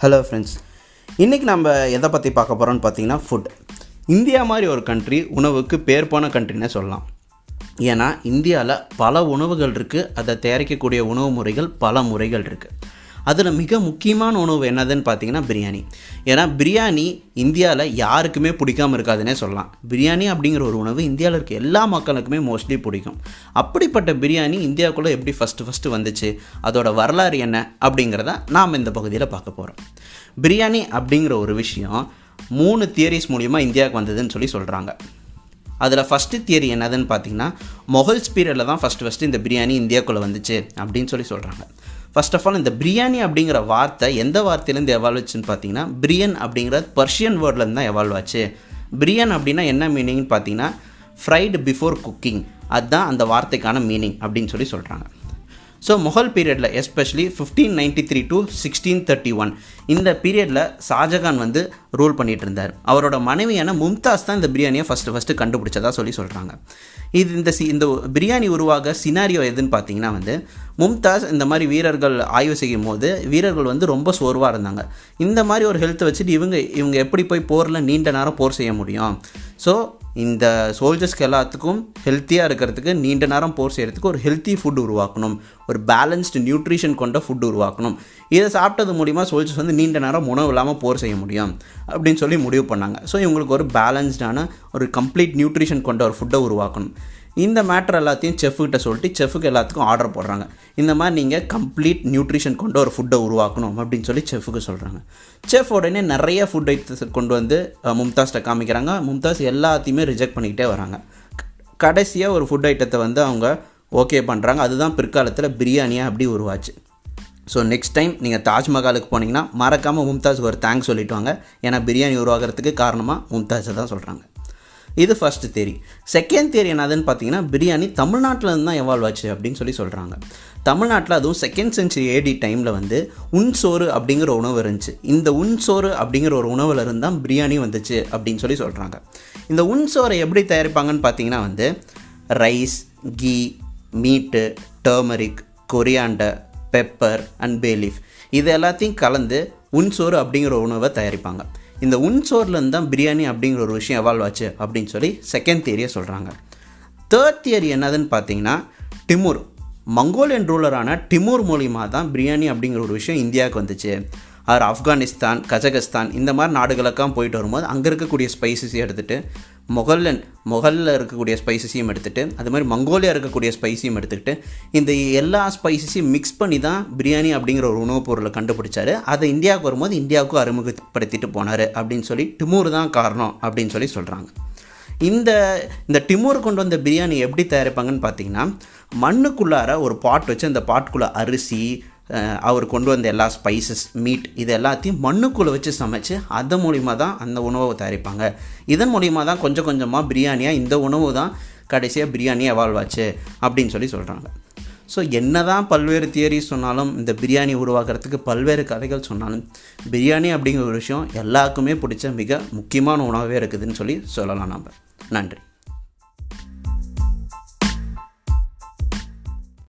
Hello friends இன்றைக்கி நம்ம எதை பற்றி பார்க்க போகிறோம்னு பார்த்தீங்கன்னா ஃபுட் இந்தியா மாதிரி ஒரு கண்ட்ரி உணவுக்கு பேர் போன கண்ட்ரினே சொல்லலாம். ஏன்னா இந்தியாவில் பல உணவுகள் இருக்குது அதை தயாரிக்கக்கூடிய உணவு முறைகள் பல முறைகள் இருக்குது அதில் மிக முக்கியமான உணவு என்னதுன்னு பார்த்தீங்கன்னா பிரியாணி. ஏன்னா பிரியாணி இந்தியாவில் யாருக்குமே பிடிக்காம இருக்காதுன்னே சொல்லலாம். பிரியாணி அப்படிங்கிற ஒரு உணவு இந்தியாவில் இருக்க எல்லா மக்களுக்குமே மோஸ்ட்லி பிடிக்கும். அப்படிப்பட்ட பிரியாணி இந்தியாவுக்குள்ளே எப்படி ஃபஸ்ட்டு ஃபஸ்ட்டு வந்துச்சு? அதோட வரலாறு என்ன? அப்படிங்கிறத நாம் இந்த பகுதியில் பார்க்க போகிறோம் பிரியாணி அப்படிங்கிற ஒரு விஷயம் மூணு தியரிஸ் மூலிமா இந்தியாவுக்கு வந்ததுன்னு சொல்லி சொல்கிறாங்க அதில் ஃபஸ்ட்டு தியரி என்னதுன்னு பார்த்தீங்கன்னா மொகல்ஸ் பீரியடில் தான் ஃபஸ்ட்டு ஃபஸ்ட்டு இந்த பிரியாணி இந்தியாவுக்குள்ளே வந்துச்சு அப்படின்னு சொல்லி சொல்கிறாங்க ஃபர்ஸ்ட் ஆஃப் ஆல் இந்த பிரியாணி அப்படிங்கிற வார்த்தை எந்த வார்த்தையிலேருந்து எவால்வ் ஆச்சுன்னு பார்த்தீங்கன்னா பிரியன் அப்படிங்கிறது பர்ஷியன் வேர்ட்லேருந்து தான் எவால்வ் ஆச்சு. பிரியன் அப்படின்னா என்ன மீனிங்னு பார்த்தீங்கன்னா ஃப்ரைடு பிஃபோர் குக்கிங் அதுதான் அந்த வார்த்தைக்கான மீனிங் அப்படின்னு சொல்லி சொல்கிறாங்க ஸோ முகல் பீரியடில் especially fifteen ninety three to sixteen thirty one இந்த பீரியடில் ஷாஜகான் வந்து ரூல் பண்ணிகிட்டு இருந்தார் அவரோட மனைவியான மும்தாஸ் தான் இந்த பிரியாணியை ஃபஸ்ட்டு ஃபஸ்ட்டு கண்டுபிடிச்சதா சொல்லி சொல்கிறாங்க இது இந்த சி இந்த பிரியாணி உருவாக சினாரியோ எதுன்னு பார்த்தீங்கன்னா வந்து மும்தாஸ் இந்த மாதிரி வீரர்கள் ஆய்வு செய்யும் போது வீரர்கள் வந்து ரொம்ப சோர்வாக இருந்தாங்க. இந்த மாதிரி ஒரு ஹெல்த்தை வச்சுட்டு இவங்க இவங்க எப்படி போய் போரில் நீண்ட நேரம் போர் செய்ய முடியும்? ஸோ இந்த சோல்ஜர்ஸ்க்கு எல்லாத்துக்கும் ஹெல்த்தியாக இருக்கிறதுக்கு நீண்ட நேரம் போர் செய்கிறதுக்கு ஒரு ஹெல்த்தி ஃபுட் உருவாக்கணும். ஒரு பேலன்ஸ்டு நியூட்ரிஷன் கொண்ட ஃபுட் உருவாக்கணும். இதை சாப்பிட்டது மூலிமா சோல்ஜர்ஸ் வந்து நீண்ட நேரம் உணவு இல்லாமல் போர் செய்ய முடியும். அப்படின்னு சொல்லி முடிவு பண்ணாங்க. ஸோ இவங்களுக்கு ஒரு பேலன்ஸ்டான ஒரு கம்ப்ளீட் நியூட்ரிஷன் கொண்ட ஒரு ஃபுட்டை உருவாக்கணும். இந்த மேட்ரு எல்லாத்தையும் செஃப்கிட்ட சொல்லிட்டு செஃப்புக்கு எல்லாத்துக்கும் ஆர்டர் போடுறாங்க. இந்த மாதிரி நீங்கள் கம்ப்ளீட் நியூட்ரிஷன் கொண்டு ஒரு ஃபுட்டை உருவாக்கணும் அப்படின்னு சொல்லி செஃப்புக்கு சொல்கிறாங்க செஃப் உடனே நிறைய ஃபுட் ஐட்டத்தை கொண்டு வந்து மும்தாஸ்ட்டை காமிக்கிறாங்க. மும்தாஸ் எல்லாத்தையுமே ரிஜெக்ட் பண்ணிக்கிட்டே வராங்க. கடைசியாக ஒரு ஃபுட் ஐட்டத்தை வந்து அவங்க ஓகே பண்ணுறாங்க அதுதான் பிற்காலத்தில் பிரியாணியாக அப்படி உருவாச்சு. ஸோ நெக்ஸ்ட் டைம் நீங்கள் தாஜ்மஹாலுக்கு போனீங்கன்னா மறக்காமல் மும்தாஸுக்கு ஒரு தேங்க்ஸ் சொல்லிட்டு வாங்க. ஏன்னா பிரியாணி உருவாகிறதுக்கு காரணமாக மும்தாஸை தான் சொல்கிறாங்க இது ஃபஸ்ட்டு தேரி செகண்ட் தேரி என்னதுன்னு பார்த்தீங்கன்னா பிரியாணி தமிழ்நாட்டிலிருந்து தான் எவால்வ் ஆச்சு அப்படின்னு சொல்லி சொல்கிறாங்க தமிழ்நாட்டில் அதுவும் செகண்ட் சென்ச்சுரி ஏடி டைமில் வந்து உன்சோறு அப்படிங்கிற உணவு இருந்துச்சு. இந்த உன்சோறு அப்படிங்கிற ஒரு உணவில் இருந்தால் தான் பிரியாணி வந்துச்சு அப்படின்னு சொல்லி சொல்கிறாங்க இந்த உன்சோரை எப்படி தயாரிப்பாங்கன்னு பார்த்தீங்கன்னா வந்து rice ghee meat turmeric coriander pepper and bay leaf இது எல்லாத்தையும் கலந்து உன்சோறு அப்படிங்கிற உணவை தயாரிப்பாங்க. இந்த உன்சோர்லேருந்து தான் பிரியாணி அப்படிங்கிற ஒரு விஷயம் எவால்வ் ஆச்சு அப்படின்னு சொல்லி செகண்ட் தியரியை சொல்கிறாங்க தேர்ட் தியரி என்னதுன்னு பார்த்தீங்கன்னா டிமுர் மங்கோலியன் ரூலரான டிமுர் மூலிமா தான் பிரியாணி அப்படிங்கிற ஒரு விஷயம் இந்தியாவுக்கு வந்துச்சு. அவர் ஆப்கானிஸ்தான் கஜகஸ்தான் இந்த மாதிரி நாடுகளுக்கெல்லாம் போயிட்டு வரும்போது அங்கே இருக்கக்கூடிய ஸ்பைசஸையும் எடுத்துகிட்டு மொகல்லன் மொகலில் இருக்கக்கூடிய ஸ்பைசஸையும் எடுத்துகிட்டு அது மாதிரி மங்கோலியா இருக்கக்கூடிய ஸ்பைஸையும் எடுத்துக்கிட்டு இந்த எல்லா ஸ்பைசஸையும் மிக்ஸ் பண்ணி தான் பிரியாணி அப்படிங்கிற ஒரு உணவுப் பொருளை கண்டுபிடிச்சார். அதை இந்தியாவுக்கு வரும்போது இந்தியாவுக்கும் அறிமுகப்படுத்திட்டு போனார் அப்படின்னு சொல்லி டிமூர் தான் காரணம் அப்படின்னு சொல்லி சொல்கிறாங்க இந்த இந்த டிமூர் கொண்டு வந்த பிரியாணி எப்படி தயாரிப்பாங்கன்னு பார்த்தீங்கன்னா மண்ணுக்குள்ளார ஒரு பாட் வச்சு அந்த பாட்டுக்குள்ளே அரிசி அவர் கொண்டு வந்த எல்லா ஸ்பைசஸ் மீட் இது எல்லாத்தையும் மண்ணுக்குள்ளே வச்சு சமைச்சு அதன் மூலிமா தான் அந்த உணவை தயாரிப்பாங்க. இதன் மூலிமா தான் கொஞ்சம் கொஞ்சமாக பிரியாணியாக இந்த உணவு தான் கடைசியாக பிரியாணி எவால்வ் ஆச்சு அப்படின்னு சொல்லி சொல்கிறாங்க ஸோ என்ன தான் பல்வேறு தியரி சொன்னாலும் இந்த பிரியாணி உருவாக்குறதுக்கு பல்வேறு கதைகள் சொன்னாலும் பிரியாணி அப்படிங்கிற ஒரு விஷயம் எல்லாருக்குமே பிடிச்ச மிக முக்கியமான உணவே இருக்குதுன்னு சொல்லி சொல்லலாம் நம்ம நன்றி.